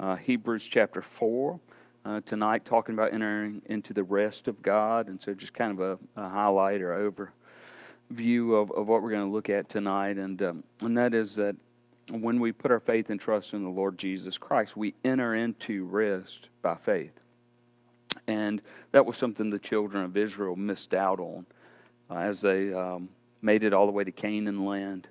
uh, Hebrews chapter 4 uh, tonight, talking about entering into the rest of God. And so, just kind of a, a highlight or overview of, of what we're going to look at tonight. And, um, and that is that when we put our faith and trust in the Lord Jesus Christ, we enter into rest by faith. And that was something the children of Israel missed out on uh, as they um, made it all the way to Canaan land.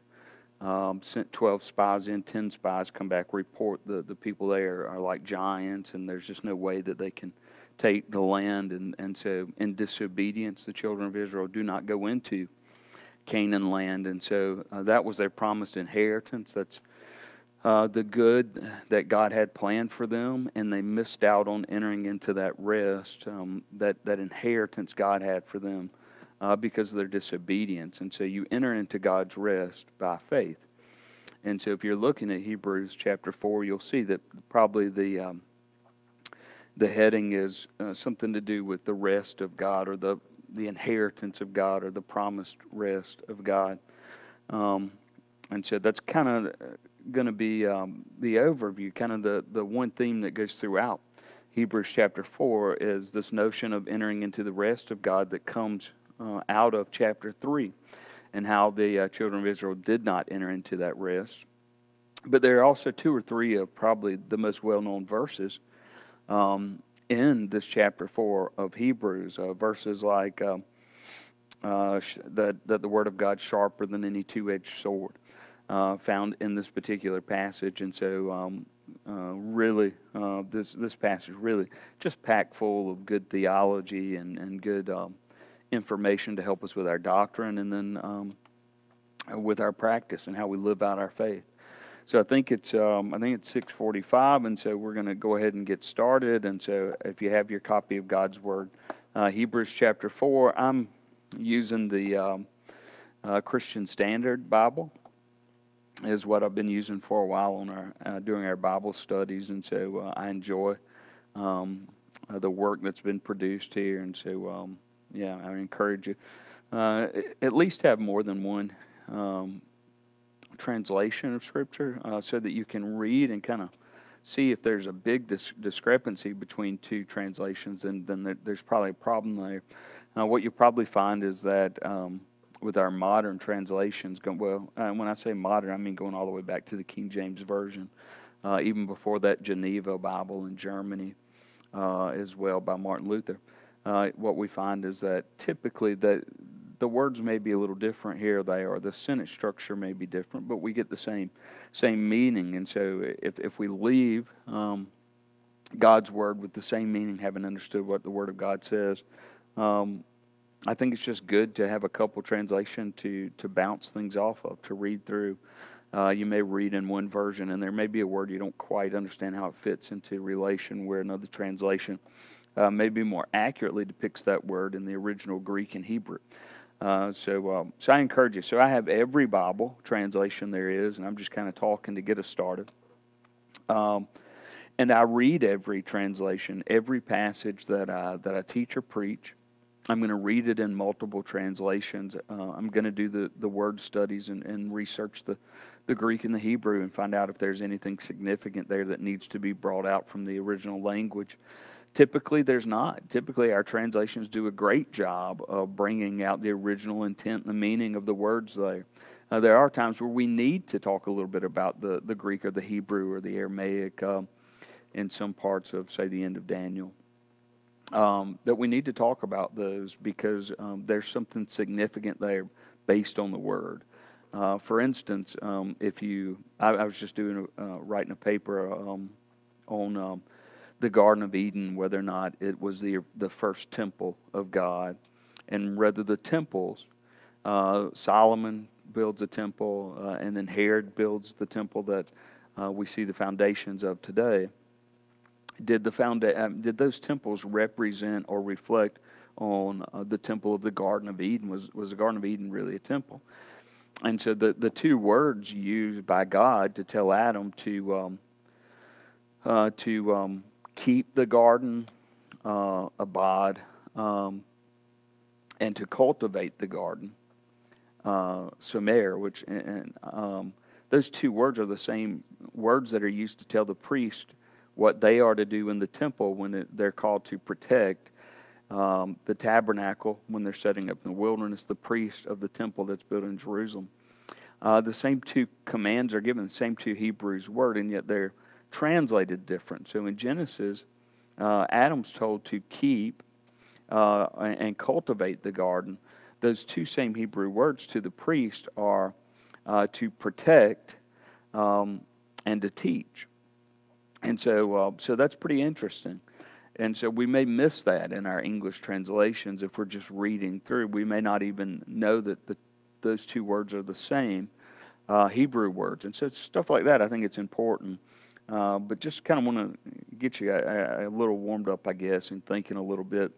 Um, sent 12 spies in, 10 spies come back, report the, the people there are like giants, and there's just no way that they can take the land. And, and so, in disobedience, the children of Israel do not go into Canaan land. And so, uh, that was their promised inheritance. That's uh, the good that God had planned for them, and they missed out on entering into that rest, um, that, that inheritance God had for them uh, because of their disobedience. And so you enter into God's rest by faith. And so if you're looking at Hebrews chapter 4, you'll see that probably the, um, the heading is uh, something to do with the rest of God or the, the inheritance of God or the promised rest of God. Um, and so that's kind of going to be um, the overview, kind of the, the one theme that goes throughout Hebrews chapter 4 is this notion of entering into the rest of God that comes uh, out of chapter 3 and how the uh, children of Israel did not enter into that rest. But there are also two or three of probably the most well known verses um, in this chapter 4 of Hebrews. Uh, verses like um, uh, that, that the Word of God sharper than any two edged sword uh, found in this particular passage. And so, um, uh, really, uh, this this passage really just packed full of good theology and and good um, information to help us with our doctrine, and then um, with our practice and how we live out our faith. So I think it's um, I think it's 6:45, and so we're going to go ahead and get started. And so if you have your copy of God's Word, uh, Hebrews chapter four, I'm using the um, uh, Christian Standard Bible is what I've been using for a while on our uh, doing our Bible studies, and so uh, I enjoy um, uh, the work that's been produced here, and so um, yeah, I encourage you uh, at least have more than one um, translation of Scripture, uh, so that you can read and kind of see if there's a big dis- discrepancy between two translations, and then there, there's probably a problem there. Uh, what you'll probably find is that um, with our modern translations. Well, uh, when I say modern, I mean going all the way back to the King James Version, uh, even before that Geneva Bible in Germany uh, as well by Martin Luther. Uh, what we find is that typically the the words may be a little different here or there, or the sentence structure may be different, but we get the same same meaning. And so, if if we leave um, God's word with the same meaning, having understood what the Word of God says, um, I think it's just good to have a couple translation to to bounce things off of to read through. Uh, you may read in one version, and there may be a word you don't quite understand how it fits into relation, where another translation uh, maybe more accurately depicts that word in the original Greek and Hebrew. Uh, so, um, so I encourage you. So I have every Bible translation there is, and I'm just kind of talking to get us started. Um, and I read every translation, every passage that I that I teach or preach. I'm going to read it in multiple translations. Uh, I'm going to do the, the word studies and, and research the, the Greek and the Hebrew and find out if there's anything significant there that needs to be brought out from the original language. Typically, there's not. Typically, our translations do a great job of bringing out the original intent and the meaning of the words there. Uh, there are times where we need to talk a little bit about the, the Greek or the Hebrew or the Aramaic uh, in some parts of, say, the end of Daniel um, that we need to talk about those because um, there's something significant there based on the word. Uh, for instance, um, if you, I, I, was just doing uh, writing a paper um, on um, the Garden of Eden, whether or not it was the the first temple of God, and whether the temples, uh, Solomon builds a temple, uh, and then Herod builds the temple that uh, we see the foundations of today did the founda- um, did those temples represent or reflect on uh, the temple of the Garden of Eden? Was was the Garden of Eden really a temple? And so the the two words used by God to tell Adam to um, uh, to um, keep the garden, uh, um, and to cultivate the garden, uh, which and um, those two words are the same words that are used to tell the priest what they are to do in the temple when they're called to protect um, the tabernacle when they're setting up in the wilderness, the priest of the temple that's built in Jerusalem. Uh, the same two commands are given, the same two Hebrews word, and yet they're translated different. So in Genesis, uh, Adam's told to keep uh, and cultivate the garden. Those two same Hebrew words to the priest are uh, to protect um, and to teach. And so, uh, so that's pretty interesting. And so we may miss that in our English translations if we're just reading through. We may not even know that the, those two words are the same uh, Hebrew words. And so stuff like that, I think it's important. Uh, but just kind of want to get you a, a, little warmed up, I guess, and thinking a little bit.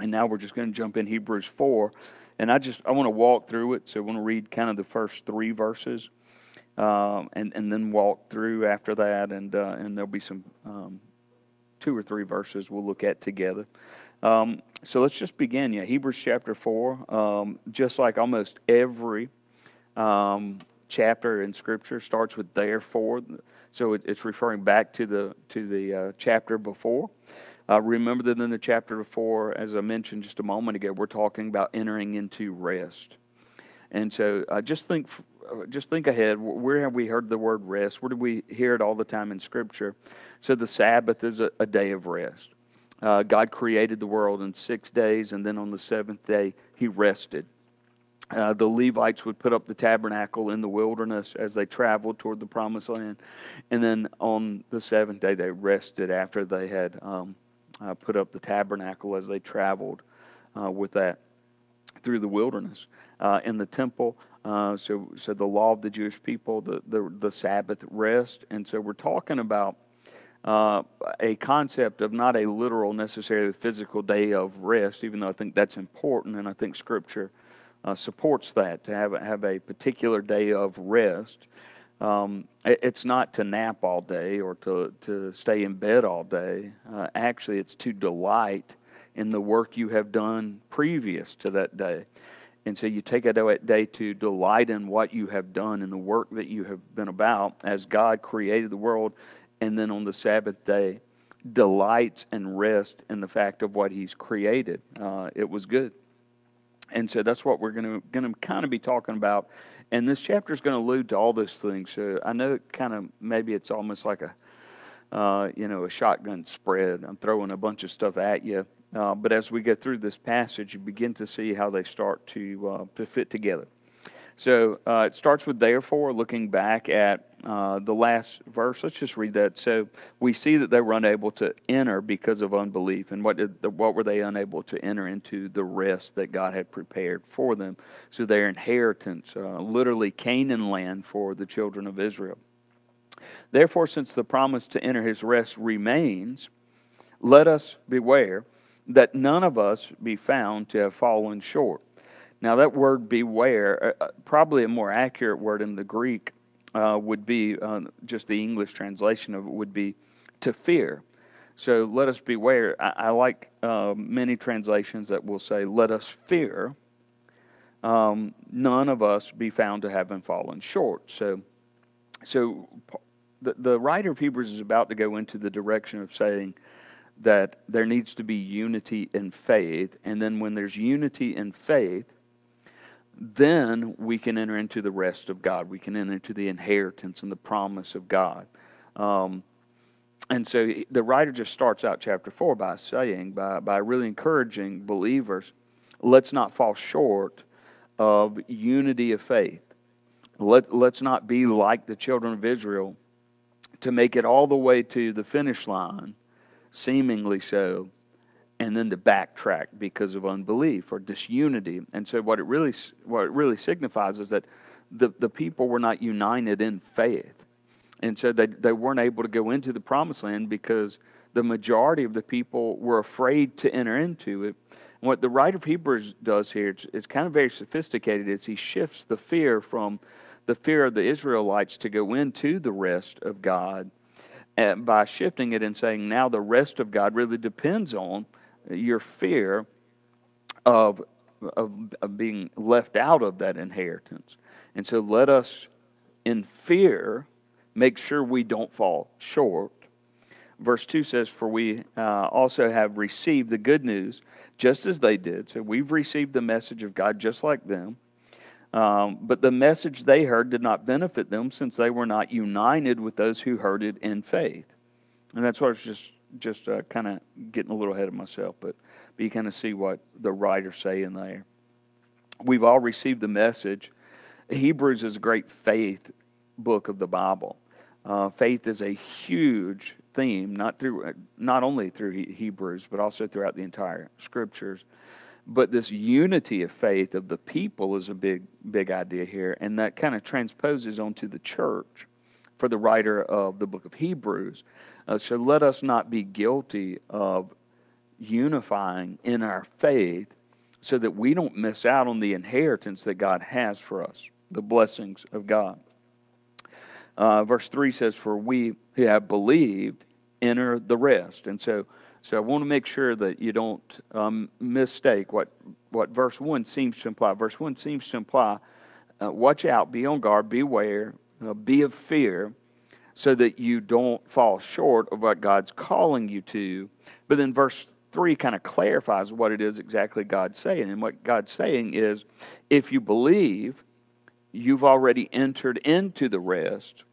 And now we're just going to jump in Hebrews 4. And I just I want to walk through it. So I want to read kind of the first three verses. Um, and and then walk through after that, and uh, and there'll be some um, two or three verses we'll look at together. Um, so let's just begin. Yeah, Hebrews chapter 4, um, just like almost every um, chapter in Scripture starts with therefore. So it, it's referring back to the, to the uh, chapter before. Uh, remember that in the chapter before, as I mentioned just a moment ago, we're talking about entering into rest. And so uh, just think uh, just think ahead. Where have we heard the word rest? Where do we hear it all the time in Scripture? So the Sabbath is a, a day of rest. Uh, God created the world in six days, and then on the seventh day, He rested. Uh, the Levites would put up the tabernacle in the wilderness as they traveled toward the promised land. And then on the seventh day, they rested after they had um, uh, put up the tabernacle as they traveled uh, with that through the wilderness. Uh, in the temple, uh, so, so the law of the Jewish people, the, the, the Sabbath rest. And so we're talking about uh, a concept of not a literal, necessarily physical day of rest, even though I think that's important, and I think Scripture uh, supports that to have, have a particular day of rest. Um, it, it's not to nap all day or to, to stay in bed all day. Uh, actually, it's to delight in the work you have done previous to that day. And so you take a day to delight in what you have done and the work that you have been about as God created the world. And then on the Sabbath day, delights and rest in the fact of what He's created. Uh, it was good. And so that's what we're going to kind of be talking about. And this chapter is going to allude to all those things. So I know it kind of maybe it's almost like a uh, you know a shotgun spread. I'm throwing a bunch of stuff at you, uh, but as we go through this passage, you begin to see how they start to, uh, to fit together. So uh, it starts with therefore, looking back at uh, the last verse. Let's just read that. So we see that they were unable to enter because of unbelief. And what, did, what were they unable to enter into? The rest that God had prepared for them. So their inheritance, uh, literally Canaan land for the children of Israel. Therefore, since the promise to enter his rest remains, let us beware that none of us be found to have fallen short. Now, that word beware, uh, uh, probably a more accurate word in the Greek, uh, would be uh, just the English translation of it would be to fear. So let us beware. I, I like uh, many translations that will say, let us fear. Um, none of us be found to have been fallen short. So, so the, the writer of Hebrews is about to go into the direction of saying, that there needs to be unity in faith. And then when there's unity in faith, then we can enter into the rest of God. We can enter into the inheritance and the promise of God. Um, and so the writer just starts out chapter 4 by saying, by, by really encouraging believers, let's not fall short of unity of faith. Let, let's not be like the children of Israel to make it all the way to the finish line seemingly so, and then to backtrack because of unbelief or disunity. And so, what it really what it really signifies is that the, the people were not united in faith, and so they they weren't able to go into the promised land because the majority of the people were afraid to enter into it. And what the writer of Hebrews does here, it's, it's kind of very sophisticated, is he shifts the fear from the fear of the Israelites to go into the rest of God and by shifting it and saying now the rest of God really depends on your fear of, of, of being left out of that inheritance. And so let us, in fear, make sure we don't fall short verse 2 says, For we uh, also have received the good news just as they did. So we've received the message of God just like them. Um, but the message they heard did not benefit them since they were not united with those who heard it in faith. And that's what I was just, just uh, kind of getting a little ahead of myself, but, but you kind of see what the writer's saying there. We've all received the message. Hebrews is a great faith book of the Bible. Uh, faith is a huge theme, not through not only through Hebrews, but also throughout the entire scriptures. But this unity of faith of the people is a big, big idea here, and that kind of transposes onto the church for the writer of the book of Hebrews. Uh, so let us not be guilty of unifying in our faith so that we don't miss out on the inheritance that God has for us, the blessings of God. Uh, verse 3 says, For we who have believed enter the rest. And so, so I want to make sure that you don't um, mistake what, what verse 1 seems to imply. Verse 1 seems to imply uh, watch out, be on guard, beware, uh, be of fear, so that you don't fall short of what God's calling you to. But then verse 3 kind of clarifies what it is exactly God's saying. And what God's saying is if you believe, you've already entered into the rest.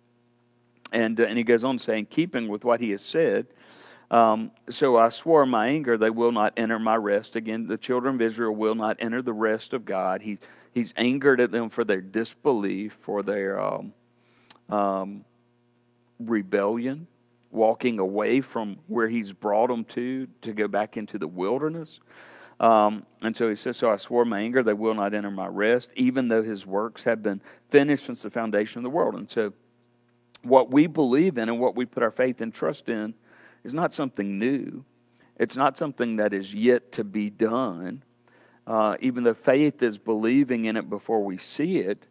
And, uh, and he goes on saying, keeping with what he has said, um, so I swore in my anger, they will not enter my rest. Again, the children of Israel will not enter the rest of God. He, he's angered at them for their disbelief, for their um, um, rebellion, walking away from where he's brought them to, to go back into the wilderness. Um, and so he says, So I swore my anger, they will not enter my rest, even though his works have been finished since the foundation of the world. And so what we believe in and what we put our faith and trust in is not something new. It's not something that is yet to be done. Uh, even the faith is believing in it before we see it.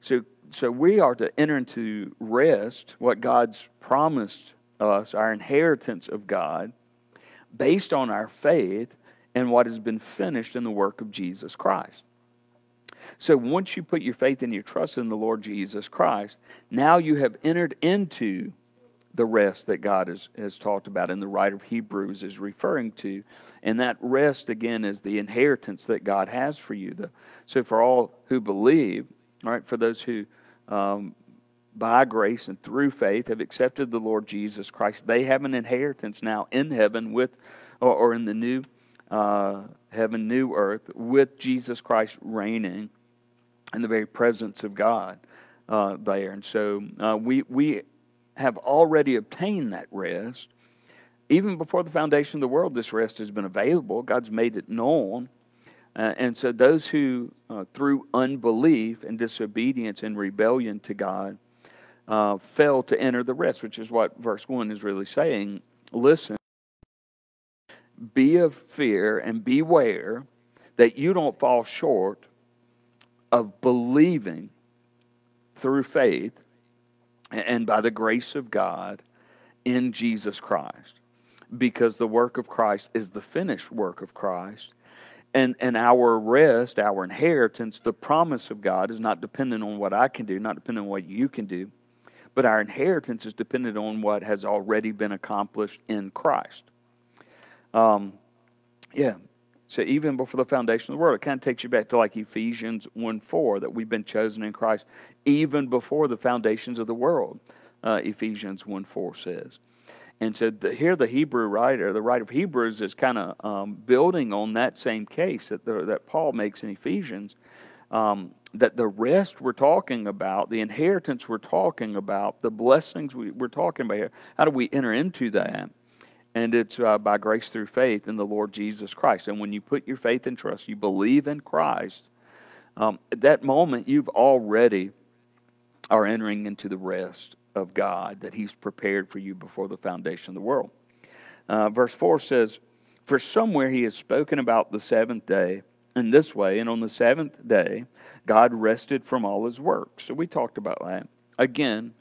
So, so we are to enter into rest, what God's promised us, our inheritance of God, based on our faith and what has been finished in the work of Jesus Christ. So once you put your faith and your trust in the Lord Jesus Christ, now you have entered into the rest that God has, has talked about and the writer of Hebrews is referring to. And that rest, again, is the inheritance that God has for you. The, so for all who believe, all right, for those who um, by grace and through faith have accepted the Lord Jesus Christ, they have an inheritance now in heaven with, or, or in the new uh, heaven, new earth, with Jesus Christ reigning in the very presence of God uh, there. And so uh, we, we have already obtained that rest. Even before the foundation of the world, this rest has been available. God's made it known. Uh, and so those who, uh, through unbelief and disobedience and rebellion to God, uh, fail to enter the rest, which is what verse 1 is really saying. Listen, be of fear and beware that you don't fall short of believing through faith and by the grace of God in Jesus Christ. Because the work of Christ is the finished work of Christ. And, and our rest, our inheritance, the promise of God is not dependent on what I can do, not dependent on what you can do, but our inheritance is dependent on what has already been accomplished in Christ. Um, yeah, so even before the foundation of the world, it kind of takes you back to like Ephesians 1 4, that we've been chosen in Christ even before the foundations of the world, uh, Ephesians 1 4 says. And so the, here the Hebrew writer, the writer of Hebrews, is kind of um, building on that same case that, the, that Paul makes in Ephesians. Um, that the rest we're talking about, the inheritance we're talking about, the blessings we, we're talking about here, how do we enter into that? and it's uh, by grace through faith in the Lord Jesus Christ. And when you put your faith and trust, you believe in Christ, um, at that moment you've already are entering into the rest of God that He's prepared for you before the foundation of the world. Uh, verse 4 says, For somewhere He has spoken about the seventh day in this way, and on the seventh day God rested from all His works. So we talked about that. Again,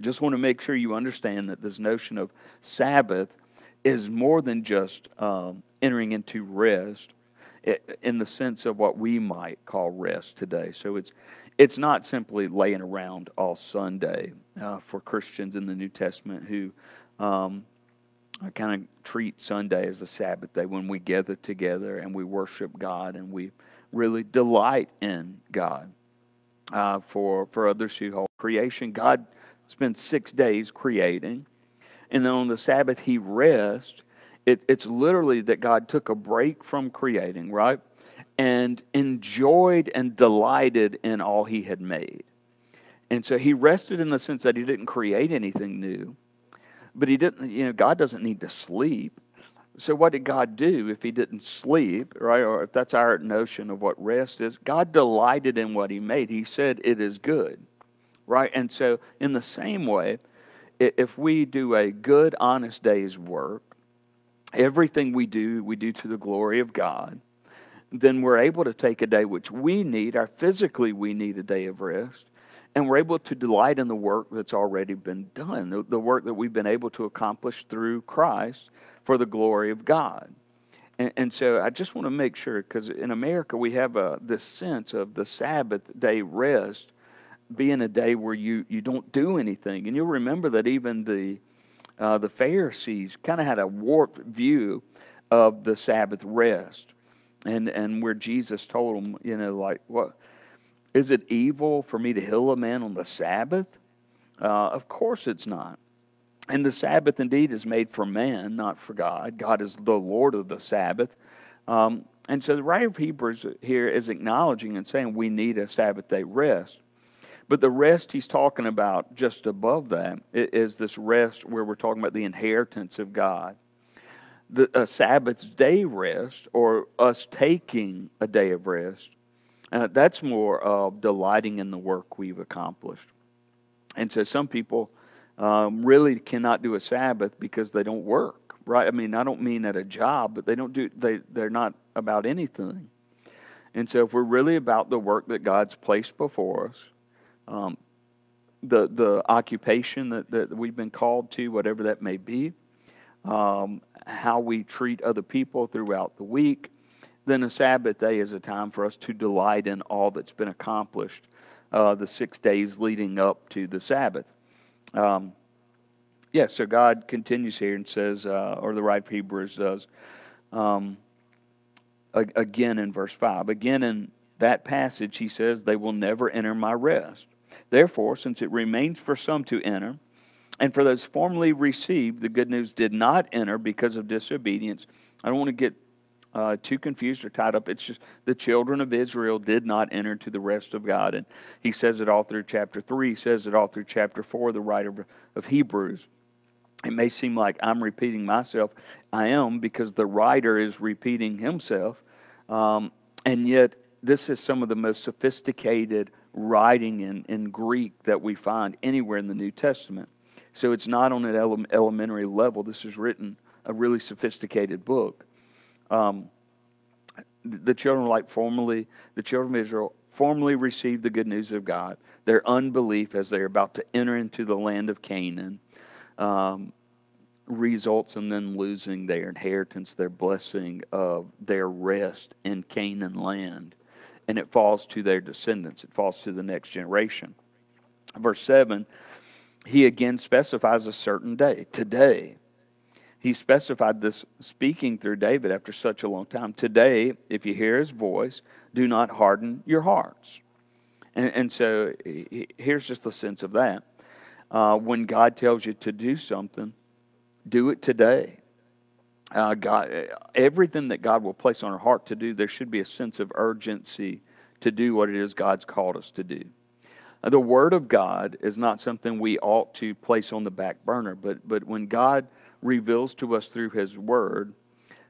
just want to make sure you understand that this notion of Sabbath is more than just um, entering into rest in the sense of what we might call rest today. So it's it's not simply laying around all Sunday uh, for Christians in the New Testament who um, kind of treat Sunday as the Sabbath day when we gather together and we worship God and we really delight in God. Uh, for for others who hold creation, God spends six days creating, and then on the Sabbath He rests. It, it's literally that God took a break from creating, right, and enjoyed and delighted in all He had made. And so He rested in the sense that He didn't create anything new but he didn't, you know, God doesn't need to sleep. So what did God do if he didn't sleep, right? Or if that's our notion of what rest is, God delighted in what he made. He said it is good, right? And so in the same way, if we do a good, honest day's work, everything we do, we do to the glory of God, then we're able to take a day which we need, our physically we need a day of rest, and we're able to delight in the work that's already been done, the, the work that we've been able to accomplish through Christ for the glory of God. And, and so I just want to make sure, because in America we have a, this sense of the Sabbath day rest being a day where you, you don't do anything. And you'll remember that even the, uh, the Pharisees kind of had a warped view of the Sabbath rest. And, and where Jesus told them, you know, like, what? Is it evil for me to heal a man on the Sabbath? Uh, of course it's not. And the Sabbath indeed is made for man, not for God. God is the Lord of the Sabbath. Um, and so the writer of Hebrews here is acknowledging and saying we need a Sabbath day rest. But the rest he's talking about just above that is this rest where we're talking about the inheritance of God. The, a Sabbath day rest, or us taking a day of rest, uh, that's more of delighting in the work we've accomplished. And so some people um, really cannot do a Sabbath because they don't work, right? I mean, I don't mean at a job, but they don't do, they, they're not about anything. And so if we're really about the work that God's placed before us, um, the, the occupation that, that we've been called to, whatever that may be, um, how we treat other people throughout the week, then a Sabbath day is a time for us to delight in all that's been accomplished uh, the six days leading up to the Sabbath. Um, yes, yeah, so God continues here and says, uh, or the writer of Hebrews does, um, again in verse 5. Again in that passage, he says, They will never enter my rest. Therefore, since it remains for some to enter, and for those formerly received, the good news did not enter because of disobedience. I don't want to get uh, too confused or tied up. It's just the children of Israel did not enter to the rest of God. And he says it all through chapter 3, he says it all through chapter 4, the writer of Hebrews. It may seem like I'm repeating myself. I am because the writer is repeating himself. Um, and yet, this is some of the most sophisticated writing in, in Greek that we find anywhere in the New Testament. So it's not on an ele- elementary level. This is written a really sophisticated book. Um, the children like formerly, the children of Israel formerly received the good news of God. Their unbelief as they're about to enter into the land of Canaan um, results in them losing their inheritance, their blessing of their rest in Canaan land. And it falls to their descendants, it falls to the next generation. Verse 7, he again specifies a certain day, today he specified this speaking through David after such a long time. Today, if you hear his voice, do not harden your hearts. And, and so here's just the sense of that. Uh, when God tells you to do something, do it today. Uh, God, everything that God will place on our heart to do, there should be a sense of urgency to do what it is God's called us to do. Uh, the Word of God is not something we ought to place on the back burner, but, but when God reveals to us through His Word,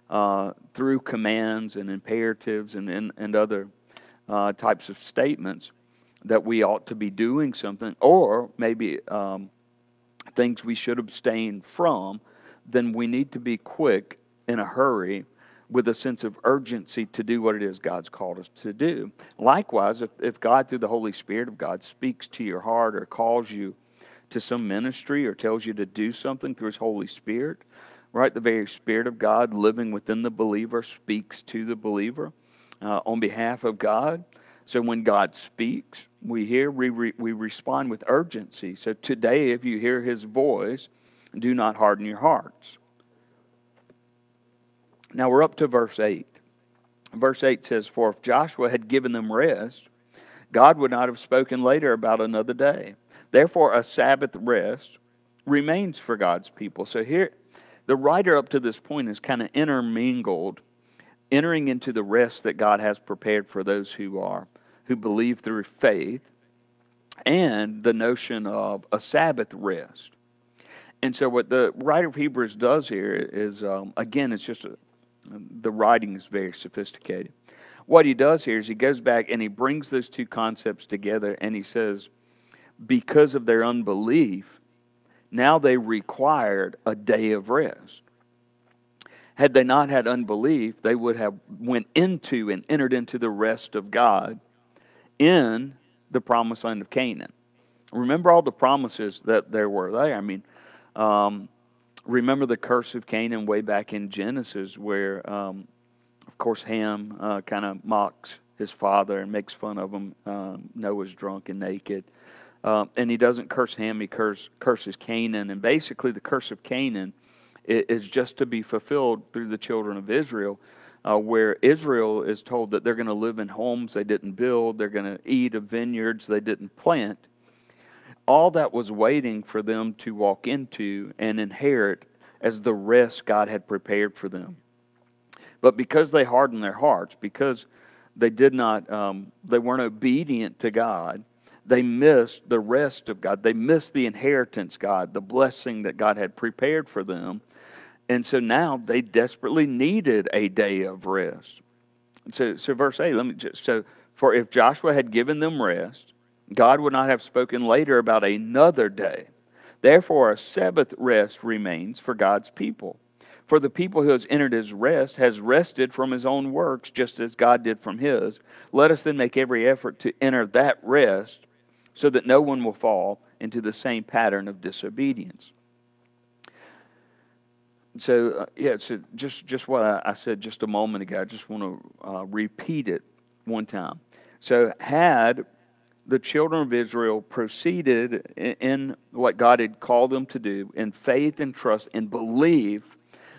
uh, through commands and imperatives and, and, and other uh, types of statements, that we ought to be doing something, or maybe um, things we should abstain from, then we need to be quick in a hurry with a sense of urgency to do what it is God's called us to do. Likewise, if, if God, through the Holy Spirit of God, speaks to your heart or calls you to some ministry or tells you to do something through His Holy Spirit, right? The very Spirit of God living within the believer speaks to the believer uh, on behalf of God. So when God speaks, we hear, we, re, we respond with urgency. So today, if you hear His voice, do not harden your hearts. Now we're up to verse 8. Verse 8 says, For if Joshua had given them rest, God would not have spoken later about another day. Therefore, a Sabbath rest remains for God's people. So here, the writer up to this point is kind of intermingled, entering into the rest that God has prepared for those who are, who believe through faith, and the notion of a Sabbath rest. And so, what the writer of Hebrews does here is, um, again, it's just a, the writing is very sophisticated. What he does here is he goes back and he brings those two concepts together and he says, because of their unbelief, now they required a day of rest. Had they not had unbelief, they would have went into and entered into the rest of God in the promised land of Canaan. Remember all the promises that there were there. I mean, um, remember the curse of Canaan way back in Genesis, where, um, of course, Ham uh, kind of mocks his father and makes fun of him. Um, Noah's drunk and naked. Uh, and he doesn't curse Ham, he curse, curses Canaan. And basically, the curse of Canaan is just to be fulfilled through the children of Israel, uh, where Israel is told that they're going to live in homes they didn't build, they're going to eat of vineyards they didn't plant all that was waiting for them to walk into and inherit as the rest God had prepared for them. But because they hardened their hearts, because they did not, um, they weren't obedient to God, they missed the rest of God. They missed the inheritance, God, the blessing that God had prepared for them. And so now they desperately needed a day of rest. So, so verse 8, let me just, so, for if Joshua had given them rest, God would not have spoken later about another day. Therefore, a Sabbath rest remains for God's people. For the people who has entered his rest has rested from his own works, just as God did from his. Let us then make every effort to enter that rest, so that no one will fall into the same pattern of disobedience. So, uh, yeah, so just, just what I, I, said just a moment ago, I just want to uh, repeat it one time. So, had the children of Israel proceeded in what God had called them to do, in faith and trust and belief,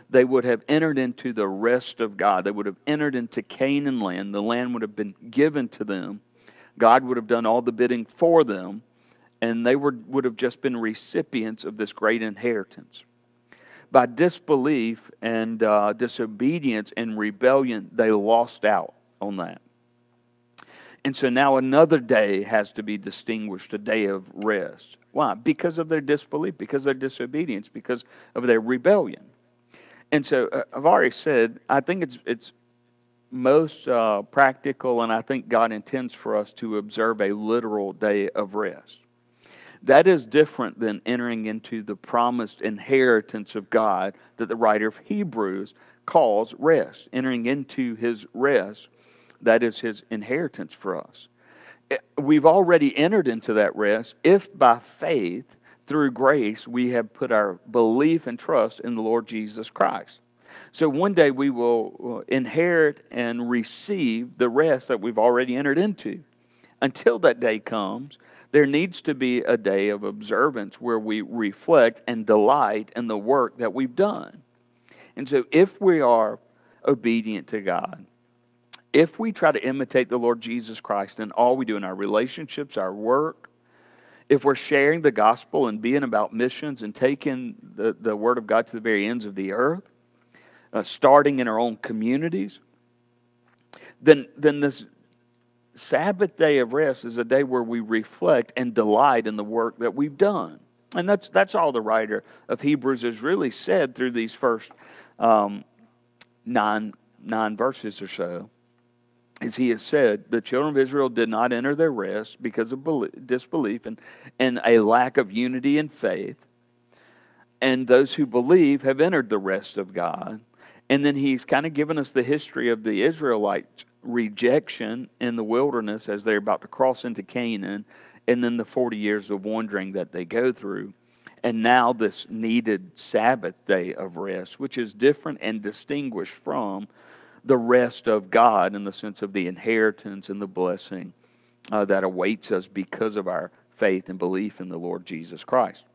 they would have entered into the rest of God. They would have entered into Canaan land. The land would have been given to them. God would have done all the bidding for them, and they were, would have just been recipients of this great inheritance. By disbelief and uh, disobedience and rebellion, they lost out on that. And so now another day has to be distinguished, a day of rest. Why? Because of their disbelief, because of their disobedience, because of their rebellion. And so uh, I've already said, I think it's, it's most uh, practical, and I think God intends for us to observe a literal day of rest. That is different than entering into the promised inheritance of God that the writer of Hebrews calls rest, entering into his rest that is his inheritance for us. Eh, we've already entered into that rest if by faith, through grace, we have put our belief and trust in the Lord Jesus Christ. So one day we will uh, inherit and receive the rest that we've already entered into. Until that day comes, there needs to be a day of observance where we reflect and delight in the work that we've done. And so if we are obedient to God, if we try to imitate the Lord Jesus Christ in all we do in our relationships, our work, if we're sharing the gospel and being about missions and taking the, the word of God to the very ends of the earth, uh, starting in our own communities, then, then this Sabbath day of rest is a day where we reflect and delight in the work that we've done. And that's, that's all the writer of Hebrews has really said through these first um, nine, nine verses or so as he has said, the children of Israel did not enter their rest because of disbelief and, and a lack of unity and faith. And those who believe have entered the rest of God. And then he's kind of given us the history of the Israelites' rejection in the wilderness as they're about to cross into Canaan, and then the 40 years of wandering that they go through. And now this needed Sabbath day of rest, which is different and distinguished from the rest of God in the sense of the inheritance and the blessing uh, that awaits us because of our faith and belief in the Lord Jesus Christ.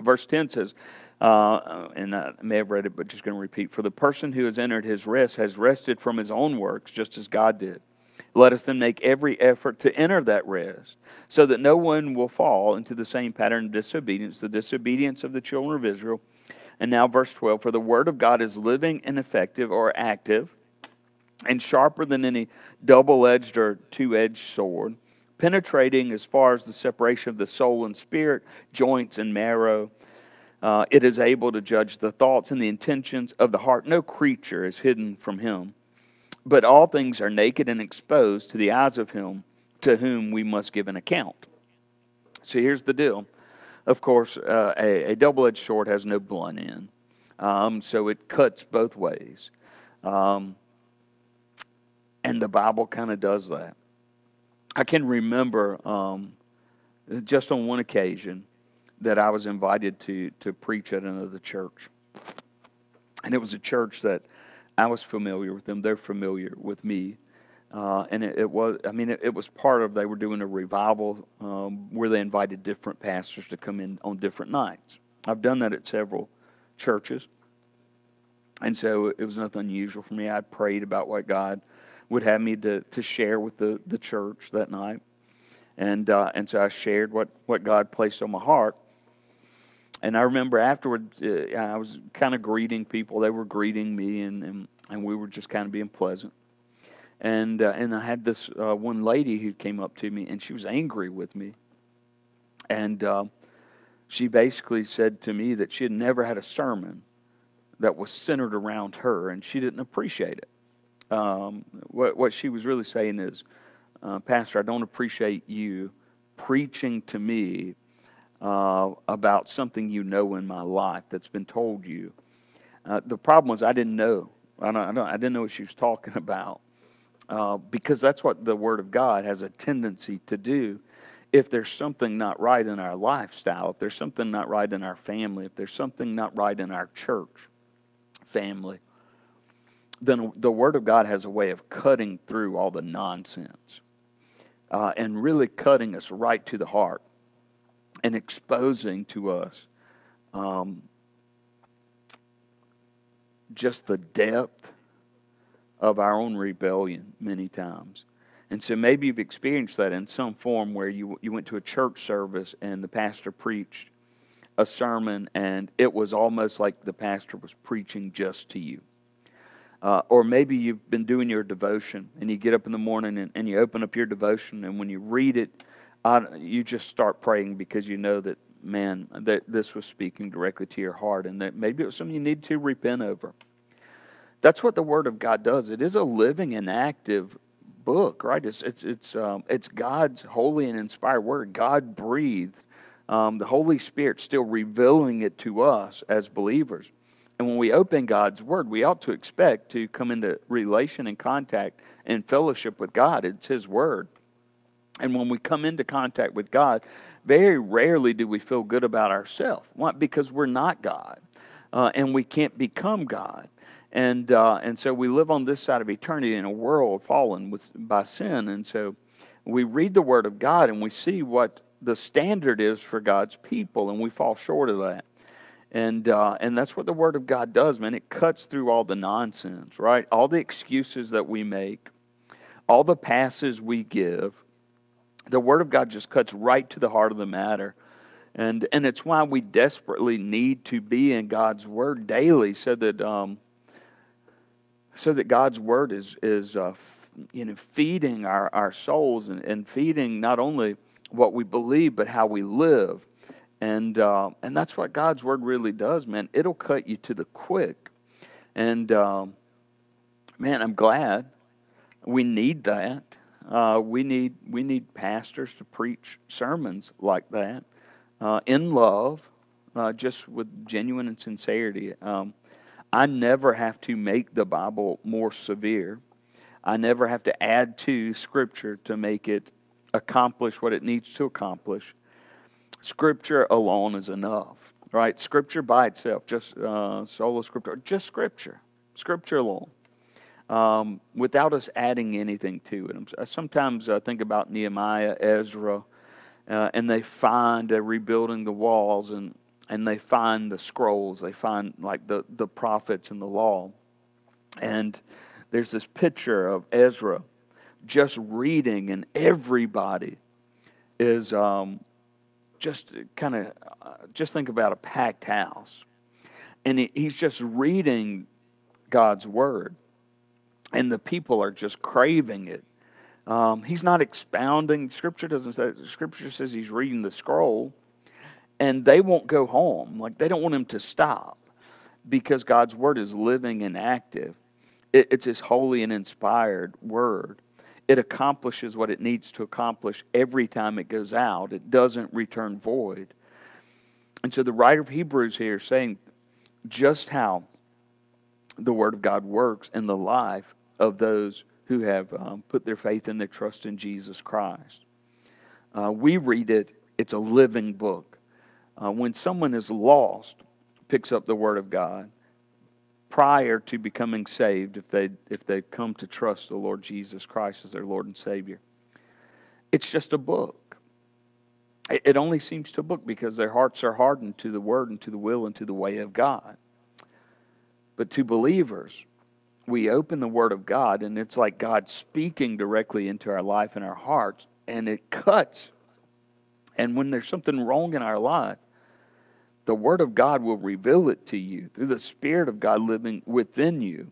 Verse 10 says, Uh, and I may have read it, but just going to repeat. For the person who has entered his rest has rested from his own works, just as God did. Let us then make every effort to enter that rest, so that no one will fall into the same pattern of disobedience, the disobedience of the children of Israel. And now, verse 12 For the word of God is living and effective or active, and sharper than any double edged or two edged sword, penetrating as far as the separation of the soul and spirit, joints and marrow. Uh, it is able to judge the thoughts and the intentions of the heart. No creature is hidden from him but all things are naked and exposed to the eyes of him to whom we must give an account. So here's the deal. Of course, uh, a, a double edged sword has no blunt end, um, so it cuts both ways. Um, and the Bible kind of does that. I can remember um, just on one occasion that I was invited to, to preach at another church. And it was a church that I was familiar with them. They're familiar with me. Uh, and it, it, was, I mean, it, it, was part of, they were doing a revival um, where they invited different pastors to come in on different nights. I've done that at several churches. And so it was nothing unusual for me. I prayed about what God would have me to, to share with the, the church that night. And, uh, and so I shared what, what God placed on my heart and I remember afterward, uh, I was kind of greeting people. They were greeting me, and, and, and we were just kind of being pleasant. And uh, and I had this uh, one lady who came up to me, and she was angry with me. And uh, she basically said to me that she had never had a sermon that was centered around her, and she didn't appreciate it. Um, what what she was really saying is, uh, Pastor, I don't appreciate you preaching to me uh, about something you know in my life that's been told you. Uh, the problem was I didn't know. I, don't, I, don't, I didn't know what she was talking about uh, because that's what the Word of God has a tendency to do. If there's something not right in our lifestyle, if there's something not right in our family, if there's something not right in our church family, then the Word of God has a way of cutting through all the nonsense uh, and really cutting us right to the heart and exposing to us um, just the depth of our own rebellion many times. And so maybe you've experienced that in some form where you, you went to a church service and the pastor preached a sermon and it was almost like the pastor was preaching just to you. Uh, or maybe you've been doing your devotion and you get up in the morning and, and you open up your devotion and when you read it, I, you just start praying because you know that, man, that this was speaking directly to your heart and that maybe it was something you need to repent over. That's what the Word of God does. It is a living and active book, right? It's, it's, it's, um, it's God's holy and inspired Word. God breathed. Um, the Holy Spirit still revealing it to us as believers. And when we open God's Word, we ought to expect to come into relation and contact and fellowship with God. It's His Word. And when we come into contact with God, very rarely do we feel good about ourselves. Why? Because we're not God. Uh, and we can't become God. And, uh, and so we live on this side of eternity in a world fallen with, by sin. And so we read the Word of God and we see what the standard is for God's people, and we fall short of that. And, uh, and that's what the Word of God does, man. It cuts through all the nonsense, right? All the excuses that we make, all the passes we give the Word of God just cuts right to the heart of the matter. And, and it's why we desperately need to be in God's Word daily so that, um, so that God's Word is, is uh, you know, feeding our, our souls and, and feeding not only what we believe, but how we live. And, uh, and that's what God's Word really does, man. It'll cut you to the quick. And, um, man, I'm glad we need that. Uh, we need we need pastors to preach sermons like that uh, in love, uh, just with genuine and sincerity. Um, I never have to make the Bible more severe. I never have to add to Scripture to make it accomplish what it needs to accomplish. Scripture alone is enough, right? Scripture by itself, just uh, sola scriptura, just Scripture, Scripture alone um, without us adding anything to it. Sometimes I think about Nehemiah, Ezra, uh, and they find uh, rebuilding the walls, and and they find the scrolls, they find like the, the prophets and the law. And there's this picture of Ezra just reading, and everybody is um, just kind of, uh, just think about a packed house. And he, he's just reading God's word, and the people are just craving it. Um, he's not expounding. Scripture doesn't say. Scripture says he's reading the scroll, and they won't go home. Like they don't want him to stop because God's word is living and active. It, it's His holy and inspired word. It accomplishes what it needs to accomplish every time it goes out. It doesn't return void. And so the writer of Hebrews here is saying just how the Word of God works in the life of those who have um, put their faith and their trust in Jesus Christ. Uh, we read it, it's a living book. Uh, when someone is lost, picks up the Word of God prior to becoming saved, if they if they come to trust the Lord Jesus Christ as their Lord and Savior, it's just a book. It, it only seems to a book because their hearts are hardened to the Word and to the will and to the way of God. But to believers, we open the Word of God, and it's like God speaking directly into our life and our hearts, and it cuts. And when there's something wrong in our life, the Word of God will reveal it to you through the Spirit of God living within you.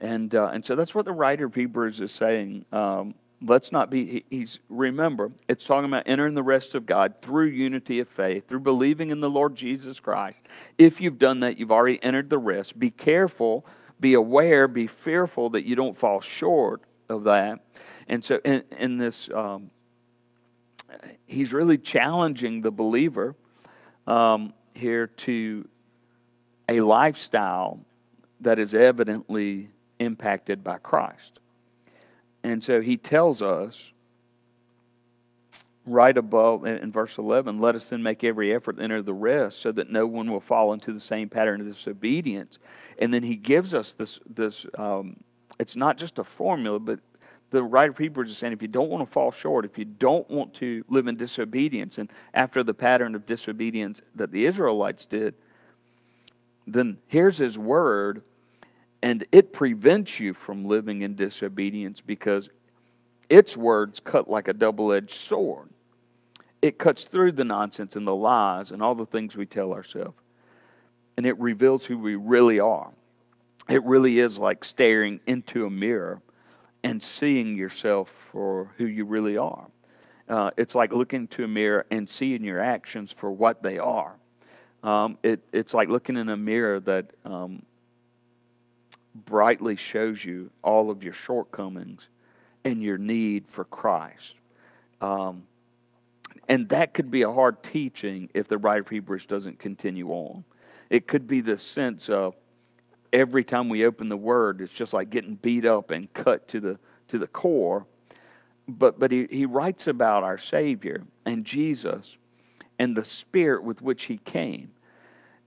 And, uh, and so that's what the writer of Hebrews is saying. Um, let's not be, he's, remember, it's talking about entering the rest of God through unity of faith, through believing in the Lord Jesus Christ. If you've done that, you've already entered the rest. Be careful, be aware, be fearful that you don't fall short of that. And so in, in this, um, he's really challenging the believer um, here to a lifestyle that is evidently impacted by Christ. And so he tells us right above in verse 11 let us then make every effort to enter the rest so that no one will fall into the same pattern of disobedience and then he gives us this this um, it's not just a formula but the writer of Hebrews is saying if you don't want to fall short, if you don't want to live in disobedience, and after the pattern of disobedience that the Israelites did, then here's his word, and it prevents you from living in disobedience because its words cut like a double edged sword. It cuts through the nonsense and the lies and all the things we tell ourselves, and it reveals who we really are. It really is like staring into a mirror and seeing yourself for who you really are. Uh, it's like looking to a mirror and seeing your actions for what they are. Um, it, it's like looking in a mirror that um, brightly shows you all of your shortcomings and your need for Christ. Um, and that could be a hard teaching if the writer of Hebrews doesn't continue on. It could be the sense of every time we open the Word, it's just like getting beat up and cut to the to the core. But but he, he writes about our Savior and Jesus and the Spirit with which He came.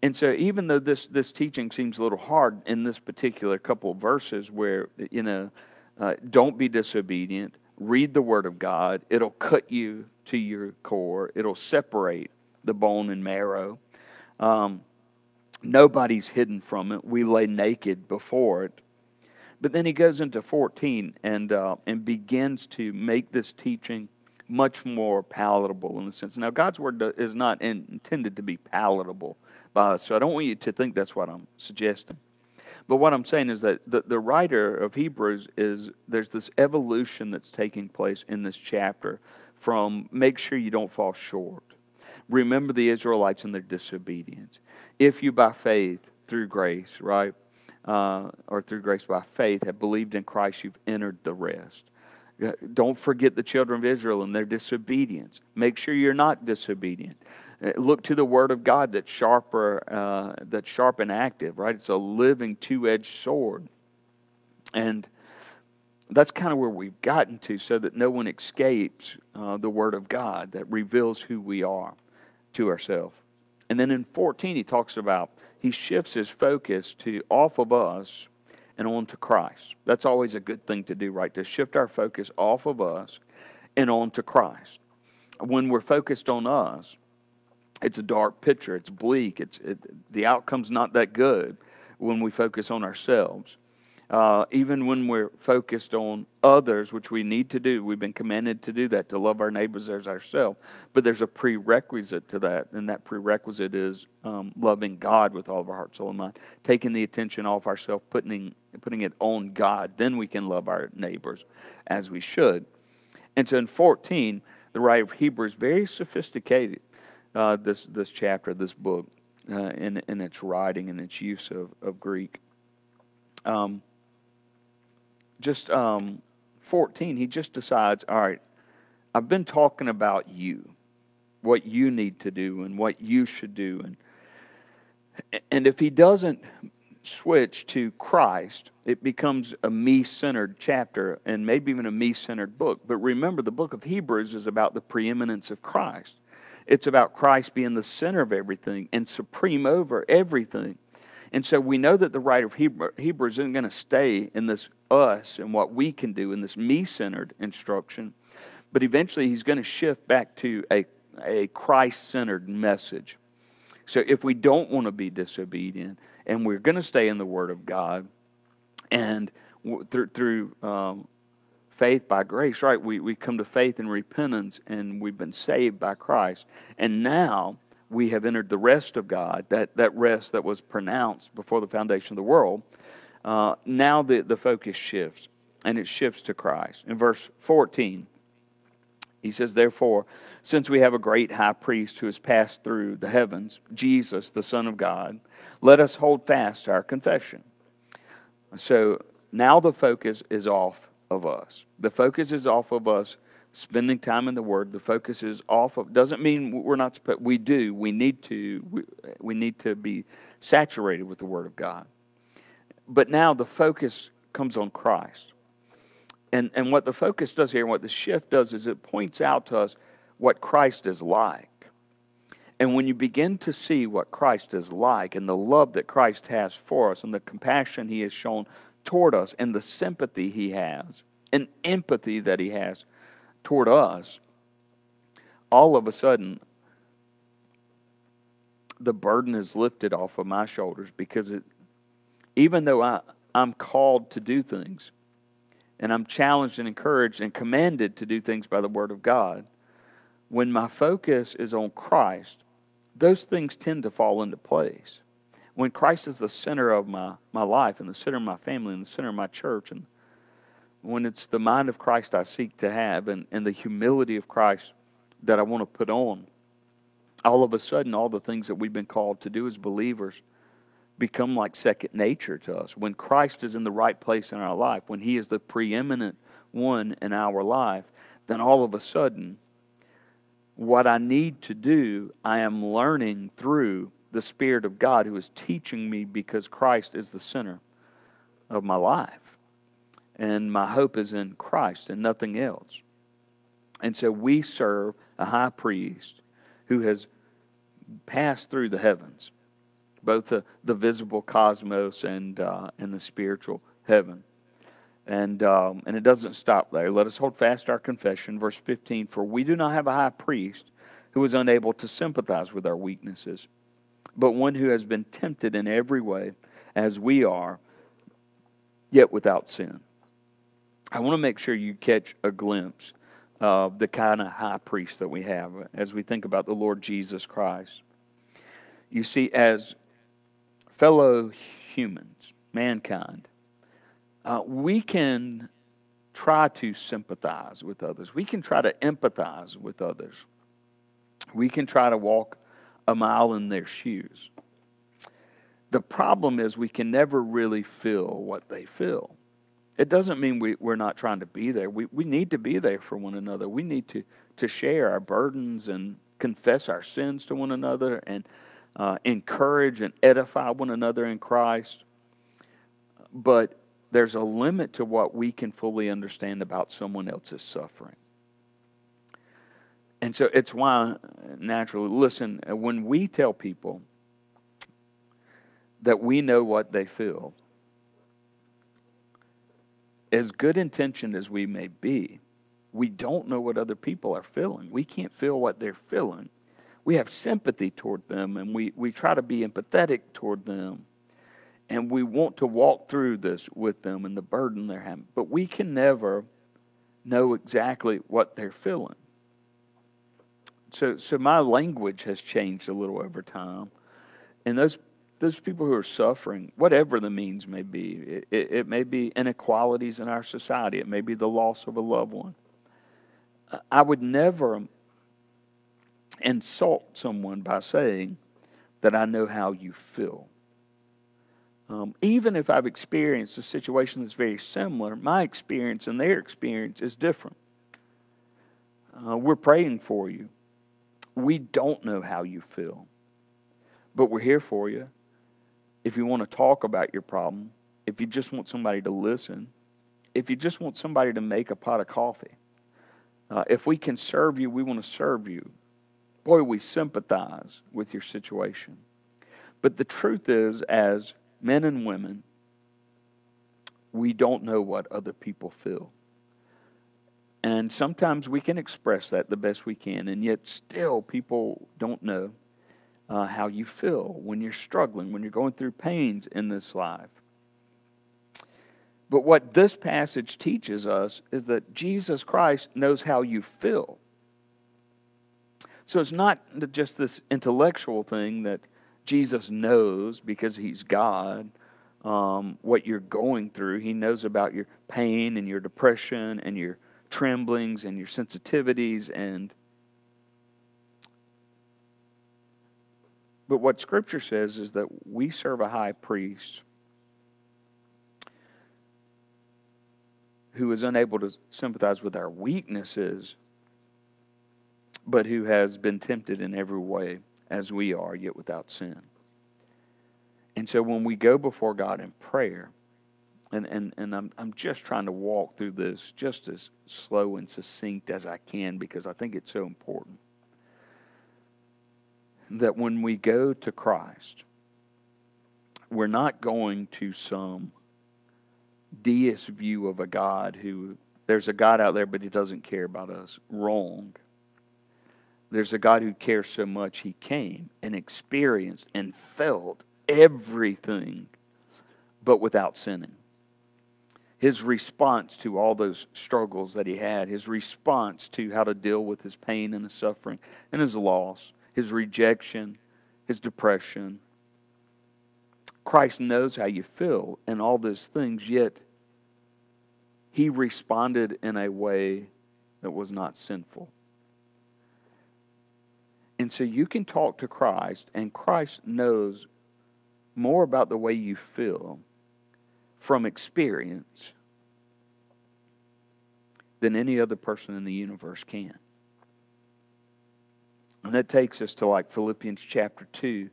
And so, even though this this teaching seems a little hard in this particular couple of verses, where you know, uh, don't be disobedient, read the Word of God. It'll cut you to your core. It'll separate the bone and marrow. Um, Nobody's hidden from it. We lay naked before it. But then he goes into 14 and, uh, and begins to make this teaching much more palatable in the sense. Now, God's word is not intended to be palatable by us, so I don't want you to think that's what I'm suggesting. But what I'm saying is that the, the writer of Hebrews is there's this evolution that's taking place in this chapter from make sure you don't fall short. Remember the Israelites and their disobedience if you by faith through grace, right, uh, or through grace by faith have believed in Christ, you've entered the rest. Don't forget the children of Israel and their disobedience. Make sure you're not disobedient. Uh, look to the Word of God that's sharper, uh, that's sharp and active. Right? It's a living two-edged sword, and that's kind of where we've gotten to, so that no one escapes uh, the Word of God that reveals who we are to ourselves. And then in 14, he talks about, he shifts his focus to off of us and on to Christ. That's always a good thing to do, right? To shift our focus off of us and on to Christ. When we're focused on us, it's a dark picture. It's bleak. It's it, the outcome's not that good when we focus on ourselves. Uh, even when we're focused on others, which we need to do, we've been commanded to do that, to love our neighbors as ourselves. But there's a prerequisite to that, and that prerequisite is um, loving God with all of our heart, soul, and mind, taking the attention off ourselves, putting, putting it on God. Then we can love our neighbors as we should. And so in 14, the writer of Hebrews, very sophisticated, uh, this, this chapter, this book, uh, in, in its writing and its use of, of Greek. Um, just um, 14, he just decides, all right, I've been talking about you, what you need to do and what you should do. And, and if he doesn't switch to Christ, it becomes a me centered chapter and maybe even a me centered book. But remember, the book of Hebrews is about the preeminence of Christ. It's about Christ being the center of everything and supreme over everything. And so we know that the writer of Hebrews isn't going to stay in this us and what we can do in this me centered instruction, but eventually he's going to shift back to a, a Christ centered message. So if we don't want to be disobedient and we're going to stay in the Word of God and through, through um, faith by grace, right? We, we come to faith and repentance and we've been saved by Christ. And now we have entered the rest of God, that, that rest that was pronounced before the foundation of the world. Uh, now the, the focus shifts, and it shifts to Christ. In verse 14, he says, Therefore, since we have a great high priest who has passed through the heavens, Jesus, the Son of God, let us hold fast our confession. So now the focus is off of us. The focus is off of us spending time in the Word. The focus is off of. Doesn't mean we're not. We do. We need to. We, we need to be saturated with the Word of God. But now the focus comes on Christ. And, and what the focus does here, and what the shift does, is it points out to us what Christ is like. And when you begin to see what Christ is like, and the love that Christ has for us, and the compassion he has shown toward us, and the sympathy he has, and empathy that he has toward us, all of a sudden, the burden is lifted off of my shoulders because it, even though I, I'm called to do things, and I'm challenged and encouraged and commanded to do things by the Word of God, when my focus is on Christ, those things tend to fall into place. When Christ is the center of my, my life and the center of my family and the center of my church and when it's the mind of Christ I seek to have and, and the humility of Christ that I want to put on, all of a sudden, all the things that we've been called to do as believers become like second nature to us. When Christ is in the right place in our life, when He is the preeminent one in our life, then all of a sudden, what I need to do, I am learning through the Spirit of God who is teaching me because Christ is the center of my life and my hope is in Christ and nothing else. And so we serve a high priest who has passed through the heavens, both the, the visible cosmos and, uh, and the spiritual heaven. And, um, and it doesn't stop there. Let us hold fast our confession. Verse 15 For we do not have a high priest who is unable to sympathize with our weaknesses, but one who has been tempted in every way as we are, yet without sin. I want to make sure you catch a glimpse of the kind of high priest that we have as we think about the Lord Jesus Christ. You see, as fellow humans, mankind, uh, we can try to sympathize with others. We can try to empathize with others. We can try to walk a mile in their shoes. The problem is we can never really feel what they feel. It doesn't mean we, we're not trying to be there. We, we need to be there for one another. We need to, to share our burdens and confess our sins to one another and uh, encourage and edify one another in Christ. But there's a limit to what we can fully understand about someone else's suffering. And so it's why, naturally, listen, when we tell people that we know what they feel, as good intentioned as we may be, we don't know what other people are feeling. We can't feel what they're feeling. we have sympathy toward them and we, we try to be empathetic toward them and we want to walk through this with them and the burden they're having. But we can never know exactly what they're feeling. So, so my language has changed a little over time. And those, those people who are suffering, whatever the means may be, it, it, it may be inequalities in our society, it may be the loss of a loved one. I would never insult someone by saying that I know how you feel. Um, even if I've experienced a situation that's very similar, my experience and their experience is different. Uh, we're praying for you. We don't know how you feel, but we're here for you. If you want to talk about your problem, if you just want somebody to listen, if you just want somebody to make a pot of coffee, uh, if we can serve you, we want to serve you. Boy, we sympathize with your situation. But the truth is, as men and women, we don't know what other people feel. And sometimes we can express that the best we can, and yet still people don't know uh, how you feel when you're struggling, when you're going through pains in this life. But what this passage teaches us is that Jesus Christ knows how you feel. So it's not just this intellectual thing that Jesus knows because he's God um, what you're going through. He knows about your pain and your depression and your tremblings and your sensitivities and but what scripture says is that we serve a high priest who is unable to sympathize with our weaknesses, but who has been tempted in every way as we are, yet without sin. And so when we go before God in prayer, and, and, and I'm, I'm just trying to walk through this just as slow and succinct as I can because I think it's so important. That when we go to Christ, we're not going to some deist view of a God who there's a God out there, but he doesn't care about us. Wrong. There's a God who cares so much, he came and experienced and felt everything, but without sinning. His response to all those struggles that he had, his response to how to deal with his pain and his suffering and his loss, his rejection, his depression, Christ knows how you feel and all those things, yet he responded in a way that was not sinful. And so you can talk to Christ, and Christ knows more about the way you feel from experience than any other person in the universe can. And that takes us to like Philippians chapter 2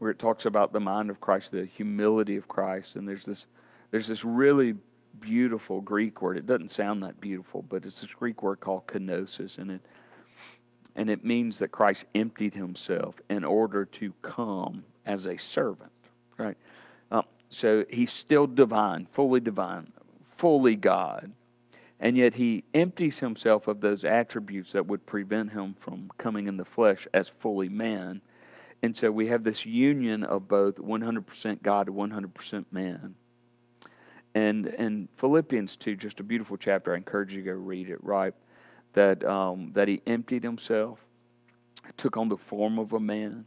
where it talks about the mind of Christ, the humility of Christ, and there's this there's this really beautiful Greek word. It doesn't sound that beautiful, but it's this Greek word called kenosis, and it and it means that Christ emptied himself in order to come as a servant, right? So he's still divine, fully divine, fully God, and yet he empties himself of those attributes that would prevent him from coming in the flesh as fully man and so we have this union of both 100% God and 100% man. And in Philippians 2, just a beautiful chapter, I encourage you to go read it, right? That, um, that he emptied himself, took on the form of a man,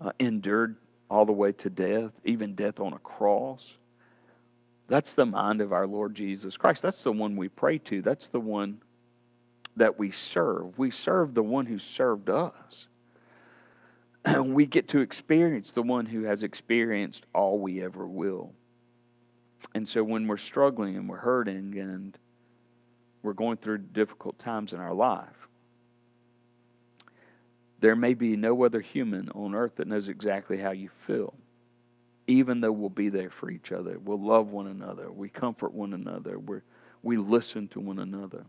uh, endured all the way to death, even death on a cross. That's the mind of our Lord Jesus Christ. That's the one we pray to. That's the one that we serve. We serve the one who served us. And we get to experience the one who has experienced all we ever will. And so when we're struggling and we're hurting and we're going through difficult times in our life, there may be no other human on earth that knows exactly how you feel. Even though we'll be there for each other, we'll love one another, we comfort one another, we we listen to one another,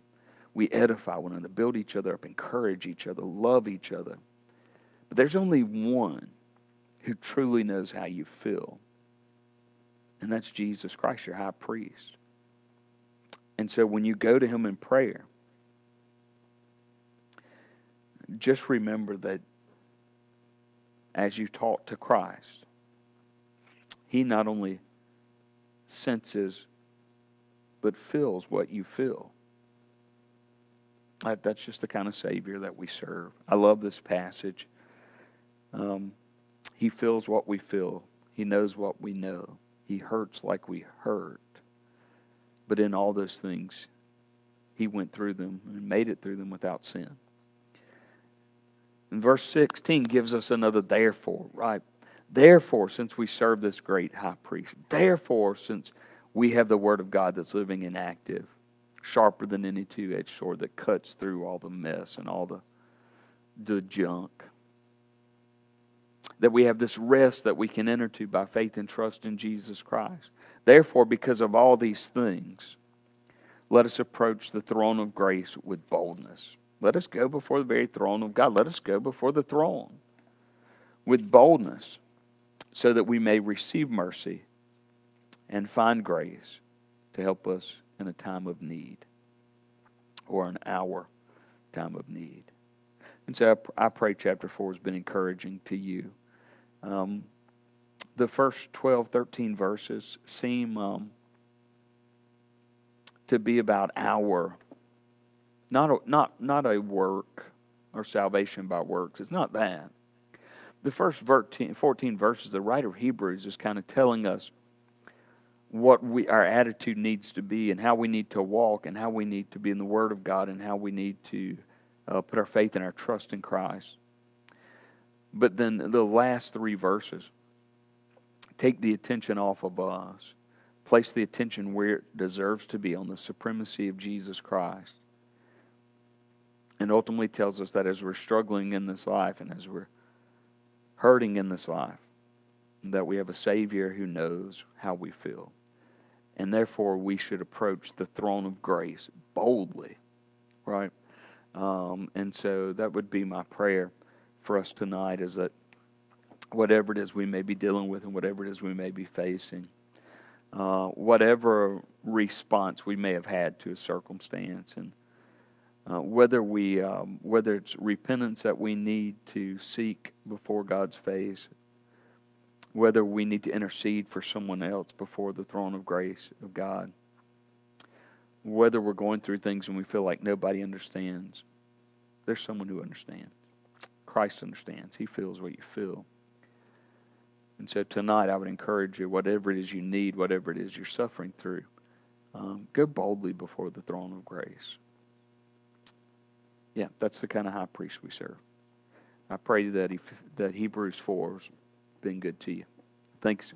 we edify one another, build each other up, encourage each other, love each other. But there's only one who truly knows how you feel, and that's Jesus Christ, your high priest. And so when you go to him in prayer, just remember that as you talk to Christ, He not only senses but feels what you feel. That's just the kind of Savior that we serve. I love this passage. Um, he feels what we feel, He knows what we know, He hurts like we hurt. But in all those things, He went through them and made it through them without sin. And verse 16 gives us another therefore, right? Therefore, since we serve this great high priest, therefore, since we have the Word of God that's living and active, sharper than any two edged sword that cuts through all the mess and all the, the junk. That we have this rest that we can enter to by faith and trust in Jesus Christ. Therefore, because of all these things, let us approach the throne of grace with boldness. Let us go before the very throne of God. Let us go before the throne with boldness so that we may receive mercy and find grace to help us in a time of need or an hour time of need. And so I, pray chapter 4 has been encouraging to you. Um, the first 12, 13 verses seem um, to be about our, not a, not, not a work or salvation by works. It's not that. The first 14, 14 verses, the writer of Hebrews is kind of telling us what we our attitude needs to be and how we need to walk and how we need to be in the Word of God and how we need to uh, put our faith and our trust in Christ. But then the last three verses take the attention off of us, place the attention where it deserves to be on the supremacy of Jesus Christ. And ultimately tells us that as we're struggling in this life and as we're hurting in this life, that we have a Savior who knows how we feel. And therefore, we should approach the throne of grace boldly, right? Um, and so that would be my prayer for us tonight is that whatever it is we may be dealing with and whatever it is we may be facing, uh, whatever response we may have had to a circumstance, and uh, whether we um, whether it's repentance that we need to seek before God's face, whether we need to intercede for someone else before the throne of grace of God, whether we're going through things and we feel like nobody understands, there's someone who understands. Christ understands. He feels what you feel. And so tonight, I would encourage you, whatever it is you need, whatever it is you're suffering through, um, go boldly before the throne of grace. Yeah, that's the kind of high priest we serve. I pray that, he, that Hebrews 4 has been good to you. Thanks.